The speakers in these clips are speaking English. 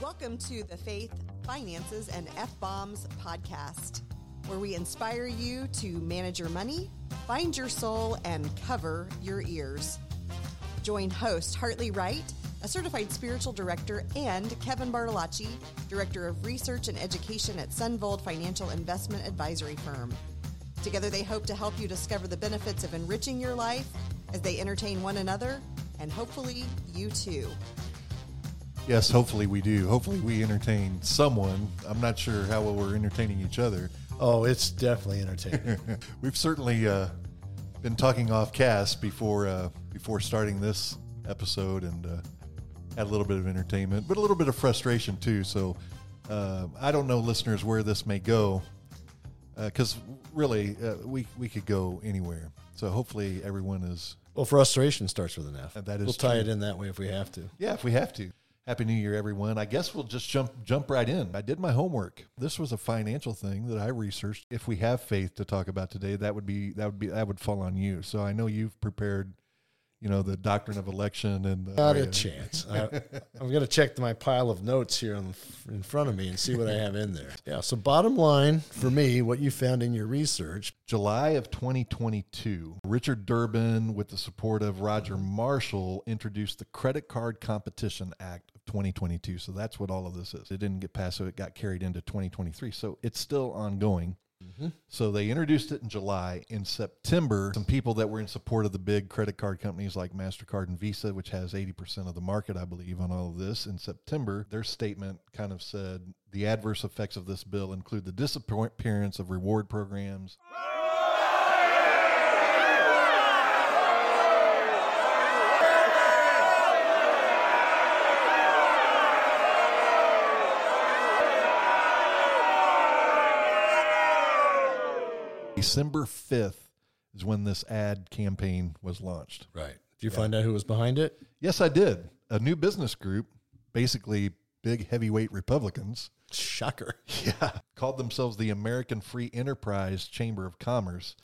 Welcome to the Faith, Finances, and F Bombs podcast, where we inspire you to manage your money, find your soul, and cover your ears. Join host Hartley Wright, a certified spiritual director, and Kevin Bartolacci, director of research and education at Sunvold Financial Investment Advisory Firm. Together, they hope to help you discover the benefits of enriching your life as they entertain one another and hopefully you too. Yes, hopefully we do. Hopefully we entertain someone. I'm not sure how well we're entertaining each other. Oh, it's definitely entertaining. We've certainly uh, been talking off cast before uh, before starting this episode, and uh, had a little bit of entertainment, but a little bit of frustration too. So uh, I don't know, listeners, where this may go, because really uh, we we could go anywhere. So hopefully everyone is well, frustration starts with an F. That is we'll tie it in that way if we have to. Yeah, if we have to. Happy New Year, everyone. I guess we'll just jump jump right in. I did my homework. This was a financial thing that I researched. If we have faith to talk about today, that would be that would be that would fall on you. So I know you've prepared, you know, the doctrine of election and the, Not a chance. I, I'm going to check my pile of notes here on, in front of me and see what I have in there. Yeah. So, bottom line for me, what you found in your research. July of 2022, Richard Durbin, with the support of Roger Marshall, introduced the Credit Card Competition Act 2022. So that's what all of this is. It didn't get passed, so it got carried into 2023. So it's still ongoing. Mm-hmm. So they introduced it in July. In September, some people that were in support of the big credit card companies like MasterCard and Visa, which has 80% of the market, I believe, on all of this, in September, their statement kind of said the adverse effects of this bill include the disappearance of reward programs. December 5th is when this ad campaign was launched. Right. Did you find out who was behind it? Yes, I did. A new business group, basically big heavyweight Republicans, Shocker. yeah, called themselves the American Free Enterprise Chamber of Commerce,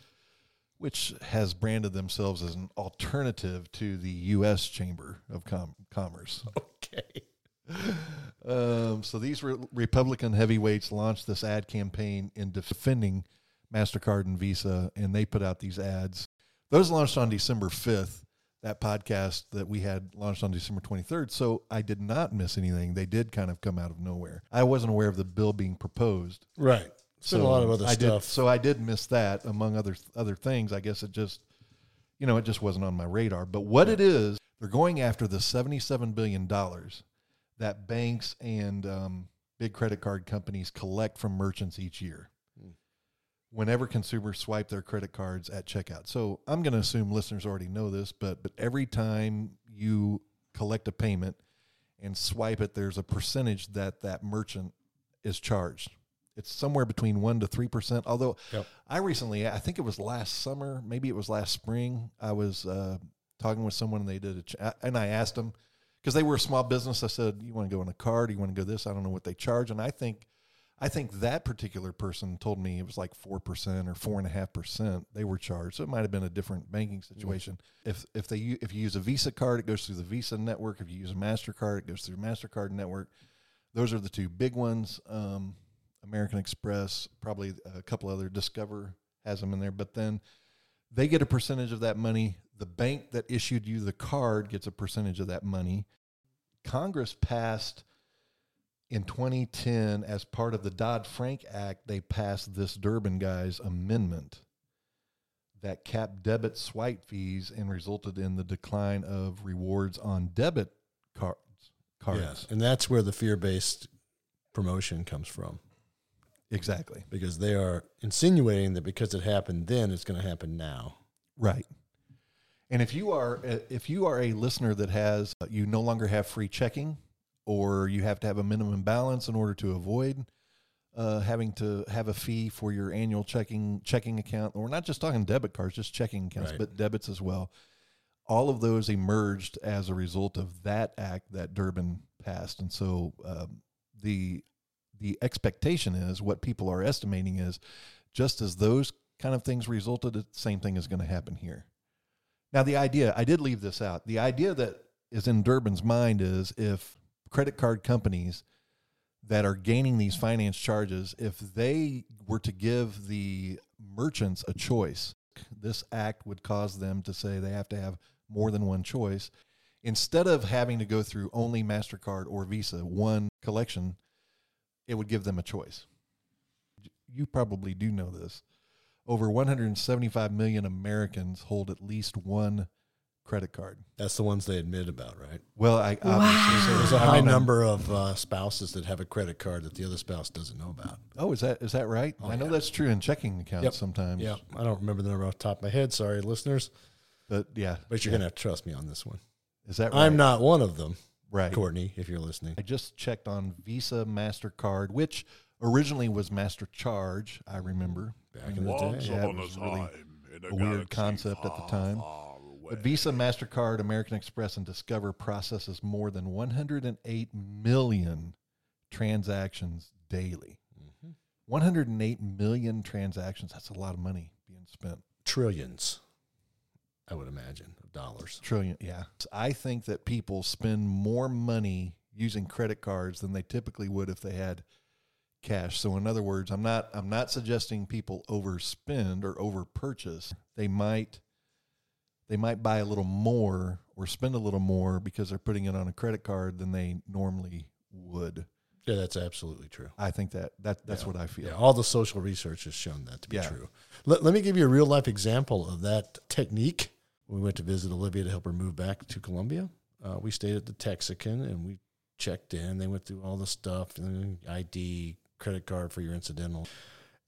which has branded themselves as an alternative to the U.S. Chamber of Com- Commerce. Okay. Um, so these re- Republican heavyweights launched this ad campaign in defending MasterCard and Visa, and they put out these ads. Those launched on December 5th. That podcast that we had launched on December 23rd. So I did not miss anything. They did kind of come out of nowhere. I wasn't aware of the bill being proposed. Right. So, a lot of other I stuff. Did, so I did miss that among other other things. I guess it just, you know, it just wasn't on my radar. But what it is, they're going after the seventy-seven billion dollars that banks and um, big credit card companies collect from merchants each year. Whenever consumers swipe their credit cards at checkout. So I'm going to assume listeners already know this, but but every time you collect a payment and swipe it, there's a percentage that that merchant is charged. It's somewhere between one to three percent. Although Yep. I recently, I think it was last summer, maybe it was last spring. I was uh, talking with someone and they did a, ch- and I asked them because they were a small business. I said, "You want to go on a card? You want to go this? I don't know what they charge." And I think, I think that particular person told me it was like four percent or four and a half percent they were charged. So it might have been a different banking situation. If if they if you use a Visa card, it goes through the Visa network. If you use a Mastercard, it goes through Mastercard network. Those are the two big ones. Um, American Express, probably a couple other. Discover has them in there, but then they get a percentage of that money. The bank that issued you the card gets a percentage of that money. Congress passed in 2010 as part of the Dodd Frank Act, they passed this Durbin guy's amendment that capped debit swipe fees and resulted in the decline of rewards on debit cards. Cards. Yes. And that's where the fear based promotion comes from Exactly. because they are insinuating that because it happened then, it's going to happen now. Right. And if you are uh, if you are a listener that has uh, you no longer have free checking or you have to have a minimum balance in order to avoid uh, having to have a fee for your annual checking checking account. We're not just talking debit cards, just checking accounts, Right. but debits as well. All of those emerged as a result of that act that Durbin passed, and so um, the the expectation is what people are estimating is just as those kind of things resulted, the same thing is going to happen here. Now, the idea, I did leave this out. The idea that is in Durbin's mind is if credit card companies that are gaining these finance charges, if they were to give the merchants a choice, this act would cause them to say they have to have more than one choice. Instead of having to go through only MasterCard or Visa, one collection, it would give them a choice. You probably do know this. Over 175 million Americans hold at least one credit card. That's the ones they admit about, right? Well, I obviously so There's a high number of uh, spouses that have a credit card that the other spouse doesn't know about. Oh, is that is that right? Oh, I know that's true in checking accounts Yep. sometimes. Yeah, I don't remember the number off the top of my head. Sorry, listeners, but yeah, but you're gonna have to trust me on this one. is that right? I'm not one of them, right. Courtney. If you're listening, I just checked on Visa Mastercard, which originally was Master Charge. I remember back in the day, Yeah, it was really time, a weird galaxy concept at the far, time. Away. But Visa, Mastercard, American Express, and Discover processes more than 108 million transactions daily. Mhm. 108 million transactions. That's a lot of money being spent. trillions, I would imagine, of dollars. Trillion, yeah. I think that people spend more money using credit cards than they typically would if they had cash. So in other words, I'm not I'm not suggesting people overspend or overpurchase. They might they might buy a little more or spend a little more because they're putting it on a credit card than they normally would. Yeah, that's absolutely true. I think that that that's Yeah. what I feel. Yeah, all the social research has shown that to be Yeah. true. Let, let me give you a real life example of that technique. We went to visit Olivia to help her move back to Colombia. Uh, we stayed at the Texican and we checked in. They went through all the stuff and ID, credit card for your incidental.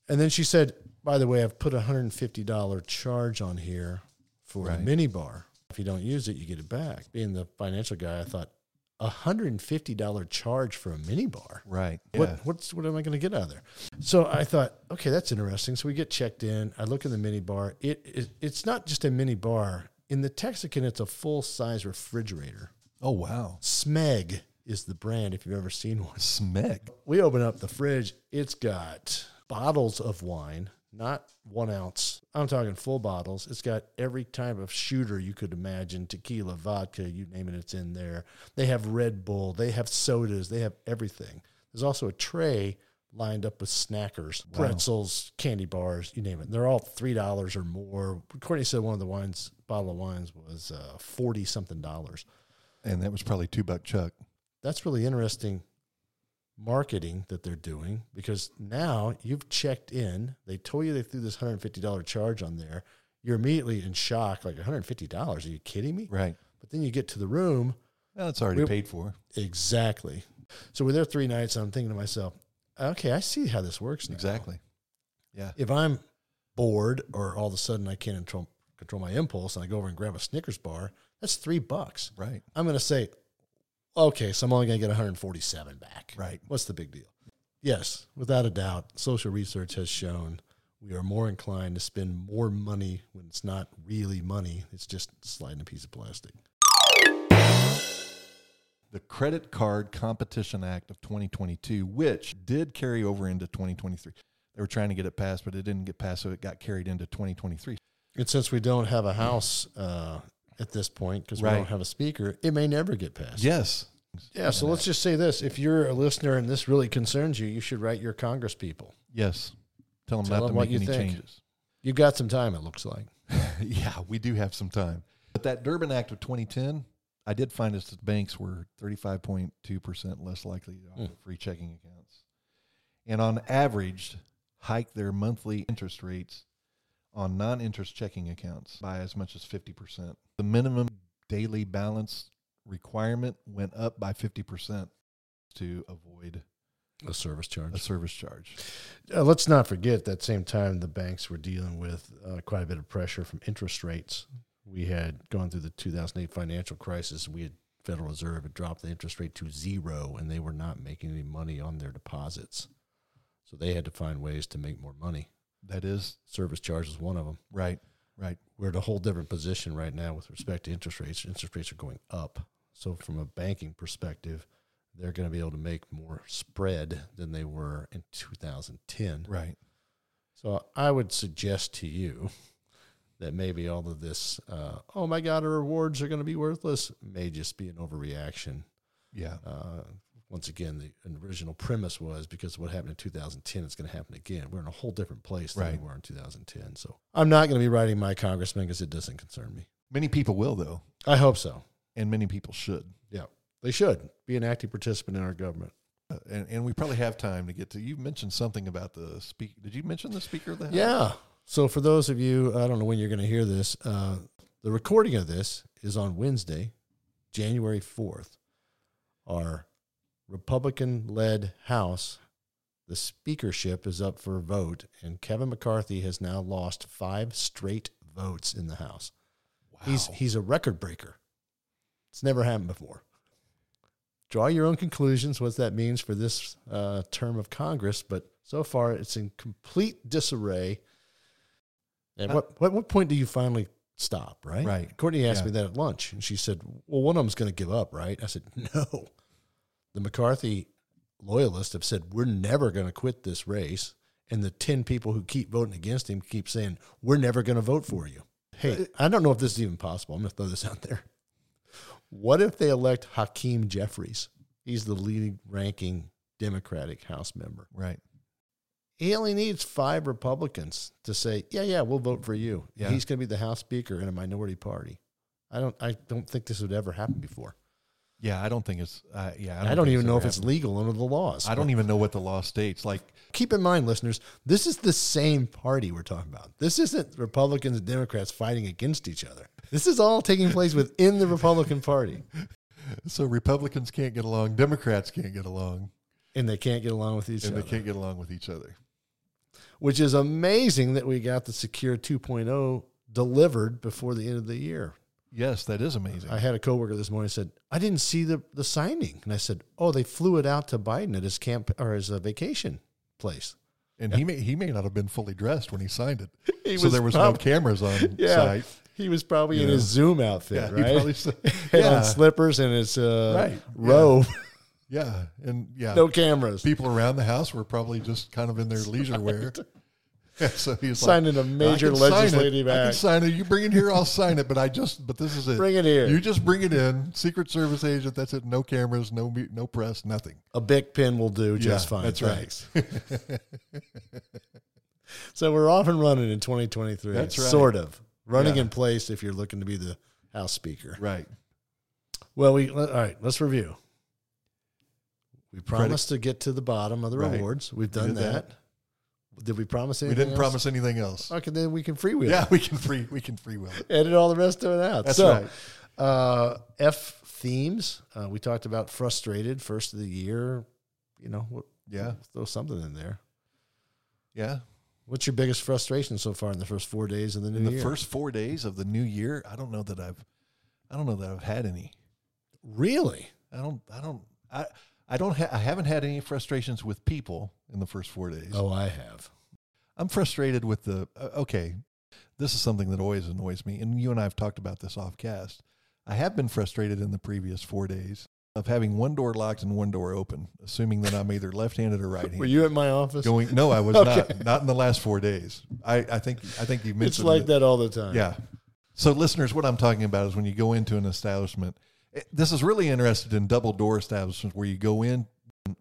And then she said, by the way, I've put a $150 charge on here for Right. a mini bar. If you don't use it, you get it back. Being the financial guy, I thought, a $150 charge for a mini bar? Right. What Yeah. what's what am I going to get out of there? So I thought, okay, that's interesting. So we get checked in. I look in the mini bar. It, it it's not just a mini bar. In the Texican, it's a full size refrigerator. Oh wow. Smeg is the brand. If you've ever seen one, Smeg. we open up the fridge. It's got bottles of wine, not one ounce. I'm talking full bottles. It's got every type of shooter you could imagine tequila, vodka, you name it, it's in there. They have Red Bull, they have sodas, they have everything. There's also a tray lined up with snackers, Wow. pretzels, candy bars, you name it. They're all $3 or more. Courtney said one of the wines, bottle of wines was uh, 40 something dollars And that was probably two buck chuck. that's really interesting marketing that they're doing because now you've checked in. They told you they threw this $150 charge on there. You're immediately in shock, like $150. Are you kidding me? Right. But then you get to the room. Well, it's already We- paid for. Exactly. So we're there three nights. And I'm thinking to myself, okay, I see how this works now. Exactly. Yeah. If I'm bored or all of a sudden I can't control, control my impulse and I go over and grab a Snickers bar, that's three bucks. Right. I'm going to say, okay, so I'm only going to get 147 back. Right. What's the big deal? Yes, without a doubt, social research has shown we are more inclined to spend more money when it's not really money. It's just sliding a piece of plastic. the Credit Card Competition Act of 2022, which did carry over into 2023. They were trying to get it passed, but it didn't get passed, so it got carried into 2023. And since we don't have a house uh, at this point because we don't have a speaker, it may never get passed. Yes. Yeah. So let's just say this: if you're a listener and this really concerns you, you should write your Congress people. Yes. Tell them Tell not them to make any think. changes. You've got some time. It looks like. yeah, we do have some time. But that Durbin Act of 2010, I did find us that banks were 35.2% less likely to offer Hmm. free checking accounts. And on average, hike their monthly interest rates on non interest checking accounts by as much as 50%. The minimum daily balance requirement went up by 50% to avoid A service charge. a service charge. Uh, let's not forget that same time the banks were dealing with uh, quite a bit of pressure from interest rates. We had gone through the 2008 financial crisis. We had Federal Reserve had dropped the interest rate to zero, and they were not making any money on their deposits. So they had to find ways to make more money. That is Service charge is one of them. right, right. We're in a whole different position right now with respect to interest rates. Interest rates are going up. So from a banking perspective, they're going to be able to make more spread than they were in 2010. Right. So I would suggest to you that maybe all of this, uh, oh my God, our rewards are going to be worthless, may just be an overreaction. Yeah. Uh, once again, the original premise was because what happened in 2010, it's going to happen again. We're in a whole different place than Right. we were in 2010. So I'm not going to be writing my congressman because it doesn't concern me. Many people will though, I hope so. and many people should. Yeah, they should be an active participant in our government. Uh, and, and we probably have time to get to. You mentioned something about the speak. Did you mention the Speaker of the House? Yeah. So for those of you, I don't know when you're going to hear this. Uh, the recording of this is on Wednesday, January 4th. Our Republican-led House, the speakership is up for a vote, and Kevin McCarthy has now lost five straight votes in the House. He's Wow. he's a record breaker. It's never happened before. Draw your own conclusions what that means for this uh, term of Congress, but so far it's in complete disarray. And Uh, what, what what point do you finally stop? Right. Right. Courtney asked Yeah. me that at lunch, and she said, "Well, one of them's going to give up, right?" I said, "No." The McCarthy loyalists have said we're never going to quit this race, and the ten people who keep voting against him keep saying we're never going to vote for you. Hey, I don't know if this is even possible. I'm going to throw this out there. What if they elect Hakeem Jeffries? He's the leading ranking Democratic House member. Right. He only needs five Republicans to say, "Yeah, yeah, we'll vote for you." Yeah. He's going to be the House Speaker in a minority party. I don't. I don't think this would ever happen before. Yeah, I don't think it's. Uh, yeah, I don't, think even know if ever it's legal under the laws. I don't even know what the law states. Like, keep in mind, listeners, this is the same party we're talking about. This isn't Republicans and Democrats fighting against each other. This is all taking place within the Republican Party, so Republicans can't get along, Democrats can't get along, and they can't get along with each and other. they can't get along with each other. Which is amazing that we got the Secure 2.0 delivered before the end of the year. Yes, that is amazing. I had a coworker this morning said, "I didn't see the the signing," and I said, "Oh, they flew it out to Biden at his camp or his uh, vacation place." and he may he may not have been fully dressed when he signed it, He so there was prob- no cameras on Yeah. site. He was probably in Yeah. his Zoom outfit, Yeah, right? probably yeah, slippers and his uh, Right. robe. yeah, and yeah, no cameras. people around the house were probably just kind of in their leisure wear. so he was Signing a major I can sign it. legislative I can sign it. You bring it here, I'll sign it. But I just, but this is it. Bring it here. You just bring it in. Secret Service agent. That's it. No cameras. No no press. Nothing. a Bic pen will do just Yeah, fine. that's right. So we're off and running in 2023. That's right. Sort of running Yeah. in place if you're looking to be the House Speaker. Right. Well, we all right. Let's review. We promised to get to the bottom of the Right. rewards. We've done did that. Did we promise anything? We didn't else? promise anything else. Okay, then we can freewheel. Yeah, we can free. We can freewheel it. edit all the rest of it out. That's so, right. uh, F themes. Uh, we talked about frustrated first of the year. You know, what, Yeah. throw something in there. Yeah. What's your biggest frustration so far in the first four days of the new In the year? first four days of the new year, I don't know that I've, I don't know that I've had any. really? I don't. I don't. I. I don't. Ha- I haven't had any frustrations with people in the first four days. Oh, I have. I'm frustrated with the. Uh, okay, this is something that always annoys me, and you and I have talked about this off cast. I have been frustrated in the previous four days of having one door locked and one door open, assuming that I'm either left-handed or right-handed. Were you at my office? going? No, I was Okay. not. Not in the last four days. I. I think. I think you mentioned. it's like that all the time. Yeah. So, listeners, what I'm talking about is when you go into an establishment. It- This is really interested in double door establishments where you go in,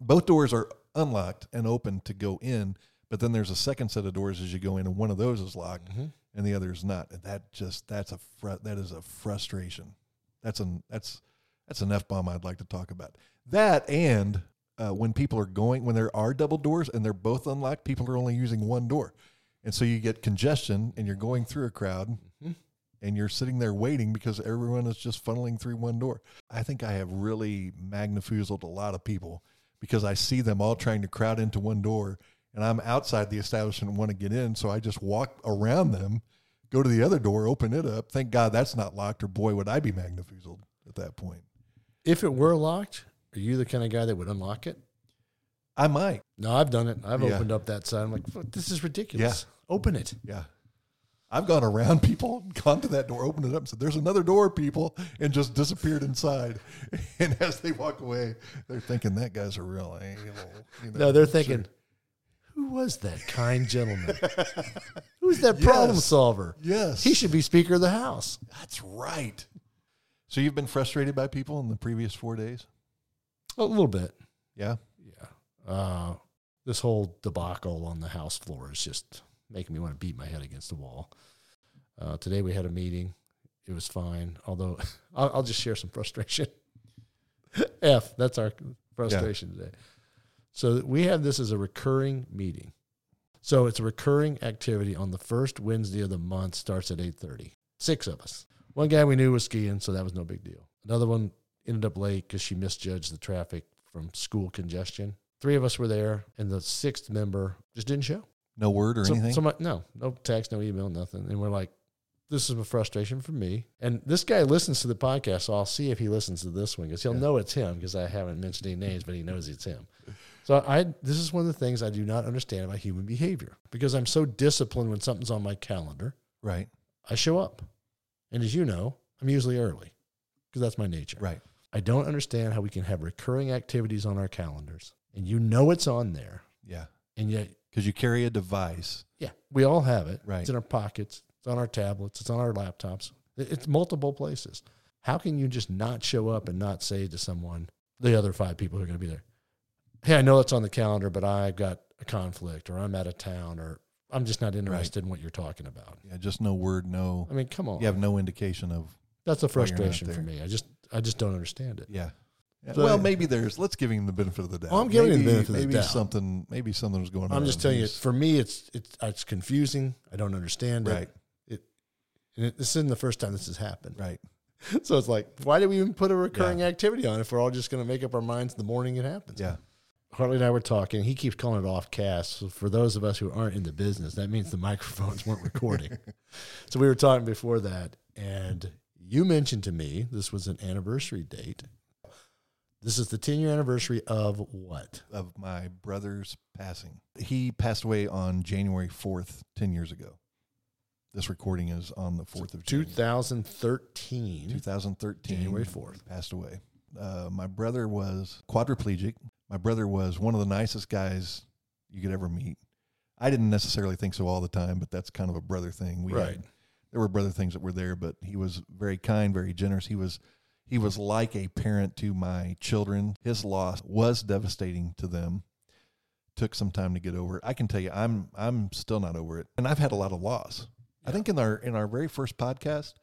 both doors are unlocked and open to go in, but then there's a second set of doors as you go in, and one of those is locked Mhm. and the other is not. And that just that's a fr- that is a frustration. That's an that's that's an f bomb I'd like to talk about. That and uh, when people are going when there are double doors and they're both unlocked, people are only using one door, and so you get congestion and you're going through a crowd. And you're sitting there waiting because everyone is just funneling through one door. I think I have really magnifuzzled a lot of people because I see them all trying to crowd into one door and I'm outside the establishment and want to get in. So I just walk around them, go to the other door, open it up. Thank God that's not locked, or boy, would I be magnifuzzled at that point. If it were locked, are you the kind of guy that would unlock it? I might. No, I've done it. I've Yeah. opened up that side. I'm like, this is ridiculous. Yeah. Open it. Yeah. I've gone around people, gone to that door, opened it up, and said, There's another door, people, and just disappeared inside. And as they walk away, they're thinking that guy's a real angel. You know, No, they're sure. thinking, who was that kind gentleman? Who's that problem solver? Yes. He should be Speaker of the House. That's right. So you've been frustrated by people in the previous four days? A little bit. Yeah. Yeah. Uh, this whole debacle on the House floor is just making me want to beat my head against the wall. Uh, today we had a meeting. It was fine, although I'll, I'll just share some frustration. F, that's our frustration today. So we have this as a recurring meeting. So it's a recurring activity on the first Wednesday of the month. Starts at eight thirty. Six of us. One guy we knew was skiing, so that was no big deal. Another one ended up late because she misjudged the traffic from school congestion. Three of us were there, and the sixth member just didn't show. No word or So- anything. somebody- no, no text, no email, nothing. And we're like, this is a frustration for me. And this guy listens to the podcast, so I'll see if he listens to this one because he'll Yeah. know it's him because I haven't mentioned any names, but he knows it's him. So I this is one of the things I do not understand about human behavior because I'm so disciplined when something's on my calendar, right. I show up. And as you know, I'm usually early because that's my nature. Right. I don't understand how we can have recurring activities on our calendars and you know it's on there Yeah. and yet Because you carry a device. yeah, we all have it. Right. It's in our pockets. It's on our tablets. It's on our laptops. It's multiple places. How can you just not show up and not say to someone, the other five people who are going to be there, hey, I know it's on the calendar, but I've got a conflict or I'm out of town or I'm just not interested in what you're talking about. Yeah. Just no word. No. I mean, come on. You have no indication of. That's a why you're not frustration for me. I just I just don't understand it. Yeah. Yeah. So- well, maybe there's. Let's give him the benefit of the doubt. Oh, I'm giving him the Maybe- benefit of the maybe doubt. something. Maybe something was going on. I'm just telling you, for me, it's it's it's confusing. I don't understand. Right. It, and it, this isn't the first time this has happened. Right. So it's like, why do we even put a recurring activity on if we're all just going to make up our minds the morning it happens? Yeah. Hartley and I were talking. He keeps calling it off cast. So for those of us who aren't in the business, that means the microphones weren't recording. so we were talking before that, and you mentioned to me this was an anniversary date. This is the 10 year anniversary of what? Of my brother's passing. He passed away on January fourth, ten years ago. This recording is on the fourth of January. 2013. 2013. January 4th. Passed away. Uh, my brother was quadriplegic. My brother was one of the nicest guys you could ever meet. I didn't necessarily think so all the time, but that's kind of a brother thing. We Right. had, there were brother things that were there, but he was very kind, very generous. He was he was like a parent to my children. His loss was devastating to them. Took some time to get over it. I can tell you, I'm I'm still not over it, and I've had a lot of loss. I think in our in our very first podcast,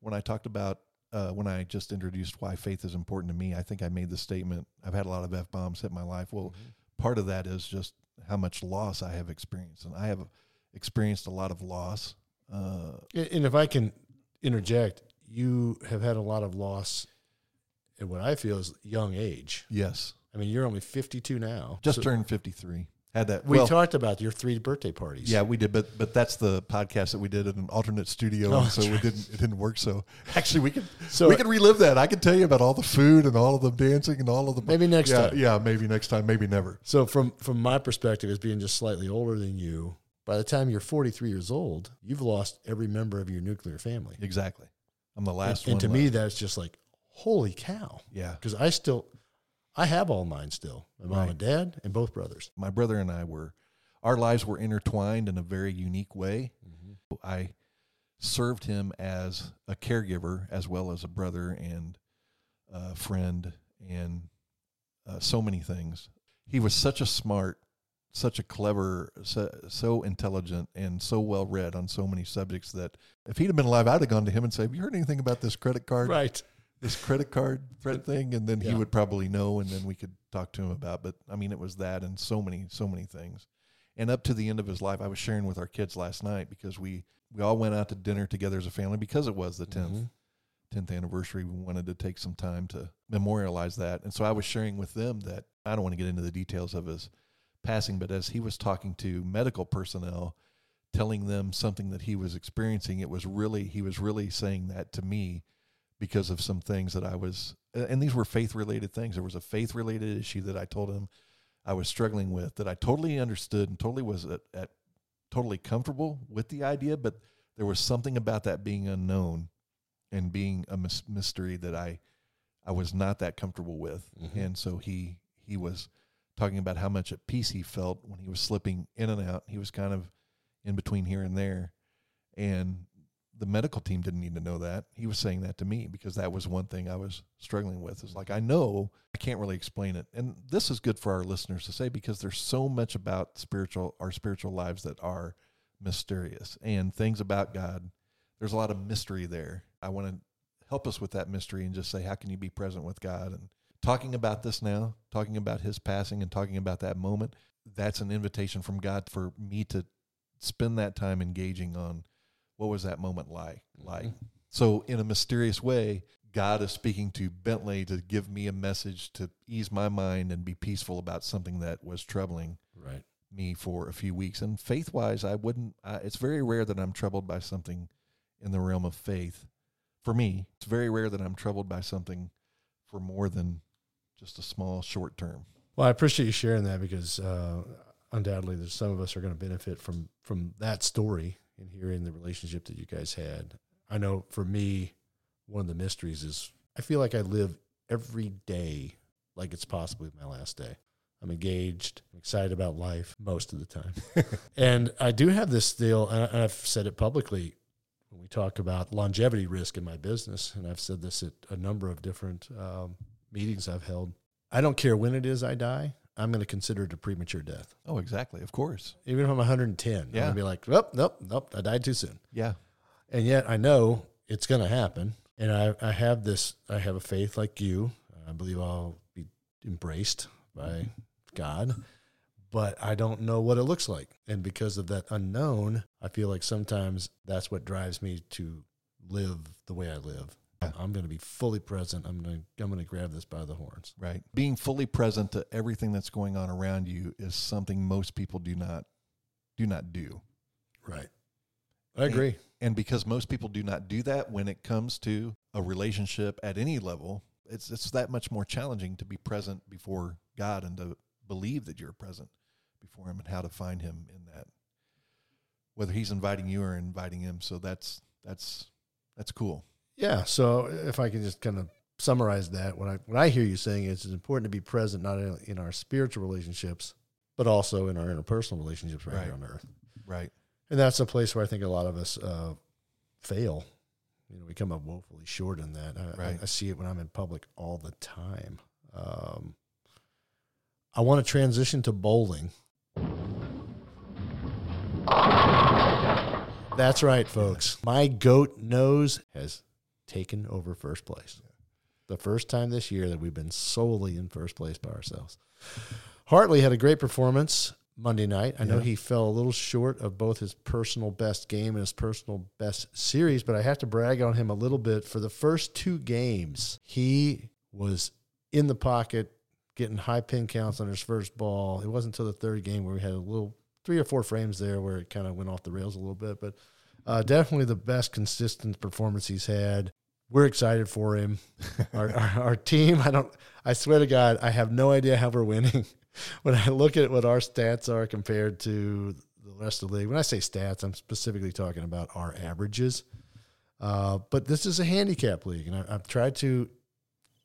when I talked about uh, when I just introduced why faith is important to me, I think I made the statement I've had a lot of f bombs hit my life. Well, part of that is just how much loss I have experienced, and I have experienced a lot of loss. Uh, And and if I can interject, you have had a lot of loss at what I feel is young age. yes, I mean, you're only 52 now. just So turned fifty three. Had that we well, talked about your three birthday parties. Yeah, we did, but but that's the podcast that we did in an alternate studio, Oh, and so that's it didn't it didn't work. So actually, we could So- we could relive that. I could tell you about all the food and all of the dancing and all of the Maybe next yeah, time. Yeah, maybe next time, maybe never. So from from my perspective, as being just slightly older than you, by the time you're 43 years old, you've lost every member of your nuclear family. Exactly. I'm the last and, and to me, that's just like, holy cow! yeah, Because I still, I have all mine still. My mom Right. and dad, and both brothers. my brother and I were, our lives were intertwined in a very unique way. I served him as a caregiver as well as a brother and a friend and uh, so many things. He was such a smart, such a clever, so, so intelligent, and so well read on so many subjects that if he'd have been alive, I'd have gone to him and say, "Have you heard anything about this credit card?" Right. this credit card threat thing and then he would probably know and then we could talk to him about but i mean it was that and so many so many things and up to the end of his life i was sharing with our kids last night because we we all went out to dinner together as a family because it was the 10th Mhm. 10th anniversary we wanted to take some time to memorialize that and so i was sharing with them that i don't want to get into the details of his passing but as he was talking to medical personnel telling them something that he was experiencing it was really he was really saying that to me because of some things that I was, and these were faith related things. There was a faith related issue that I told him I was struggling with that I totally understood and totally was at, at totally comfortable with the idea, but there was something about that being unknown and being a mys- mystery that I, I was not that comfortable with. Mhm. And so he, he was talking about how much at peace he felt when he was slipping in and out. He was kind of in between here and there. And the medical team didn't need to know that. He was saying that to me because that was one thing I was struggling with. It's like I know I can't really explain it. And this is good for our listeners to say because there's so much about spiritual our spiritual lives that are mysterious and things about God. There's a lot of mystery there. I want to help us with that mystery and just say how can you be present with God and talking about this now, talking about his passing and talking about that moment, that's an invitation from God for me to spend that time engaging on what was that moment like like. Mm-hmm. so in a mysterious way god is speaking to bentley to give me a message to ease my mind and be peaceful about something that was troubling right. me for a few weeks. And faith wise i wouldn't it's very rare that i'm troubled by something in the realm of faith for me. It's very rare that i'm troubled by something for more than just a small short term well i appreciate you sharing that because uh, undoubtedly there's some of us are going to benefit from from that story and hearing the relationship that you guys had. I know for me, one of the mysteries is I feel like I live every day like it's possibly my last day. I'm engaged, excited about life most of the time. and I do have this deal, and I've said it publicly when we talk about longevity risk in my business, and I've said this at a number of different um, meetings I've held. I don't care when it is I die. I'm going to consider it a premature death. Oh, exactly. Of course. Even if I'm 110, yeah. I'm going to be like, nope, nope, nope, I died too soon. Yeah. And yet I know it's going to happen. And I, I have this, I have a faith like you. I believe I'll be embraced by God, but I don't know what it looks like. And because of that unknown, I feel like sometimes that's what drives me to live the way I live. I'm going to be fully present. I'm going to I'm going to grab this by the horns. Right. Being fully present to everything that's going on around you is something most people do not do not do. Right. I agree. And, and because most people do not do that when it comes to a relationship at any level, it's it's that much more challenging to be present before God and to believe that you're present before him and how to find him in that whether he's inviting you or inviting him. So that's that's that's cool. Yeah. So if I can just kind of summarize that, what I what I hear you saying is it's important to be present not in our spiritual relationships, but also in our interpersonal relationships right, right. here on earth. Right. And that's a place where I think a lot of us uh, fail. You know, we come up woefully short in that. I, right. I, I see it when I'm in public all the time. Um, I want to transition to bowling. That's right, folks. My goat nose has taken over first place. The first time this year that we've been solely in first place by ourselves. Hartley had a great performance Monday night. I know he fell a little short of both his personal best game and his personal best series, but I have to brag on him a little bit. For the first two games, he was in the pocket, getting high pin counts on his first ball. It wasn't until the third game where we had a little three or four frames there where it kind of went off the rails a little bit, but uh, definitely the best consistent performance he's had. We're excited for him. our, our, our team, I don't, I swear to God, I have no idea how we're winning. when I look at what our stats are compared to the rest of the league, when I say stats, I'm specifically talking about our averages. Uh, but this is a handicap league, and I, have tried to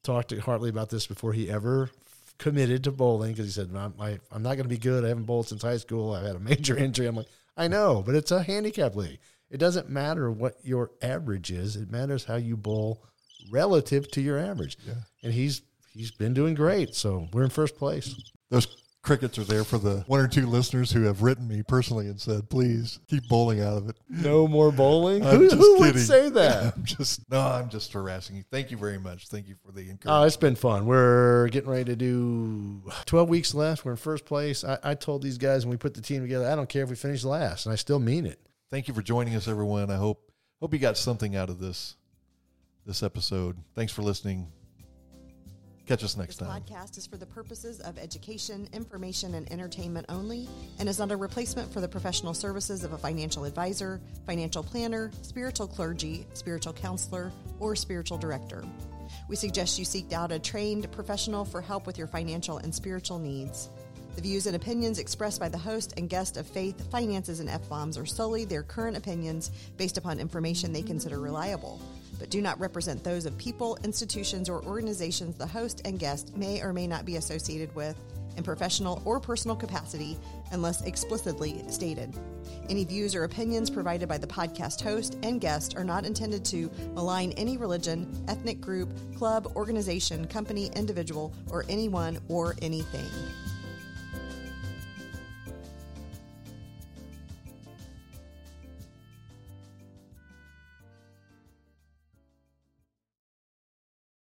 talk to Hartley about this before he ever committed to bowling because he said, I'm, I, am not going to be good. I haven't bowled since high school. I've had a major injury. I'm like, I know, but it's a handicap league. It doesn't matter what your average is. It matters how you bowl relative to your average. Yeah. And he's he's been doing great. So we're in first place. Those crickets are there for the one or two listeners who have written me personally and said, "Please keep bowling out of it." No more bowling. who, who would say that? I'm just no. I'm just harassing you. Thank you very much. Thank you for the encouragement. Oh, it's been fun. We're getting ready to do 12 weeks left. We're in first place. I, I told these guys when we put the team together, I don't care if we finish last, and I still mean it thank you for joining us, everyone. I hope hope you got something out of this this episode. Thanks for listening. Catch us next this time. podcast is for the purposes of education, information, and entertainment only, and is not a replacement for the professional services of a financial advisor, financial planner, spiritual clergy, spiritual counselor, or spiritual director. We suggest you seek out a trained professional for help with your financial and spiritual needs. The views and opinions expressed by the host and guest of Faith, Finances, and F Bombs are solely their current opinions based upon information they consider reliable, but do not represent those of people, institutions, or organizations the host and guest may or may not be associated with in professional or personal capacity unless explicitly stated. Any views or opinions provided by the podcast host and guest are not intended to malign any religion, ethnic group, club, organization, company, individual, or anyone or anything.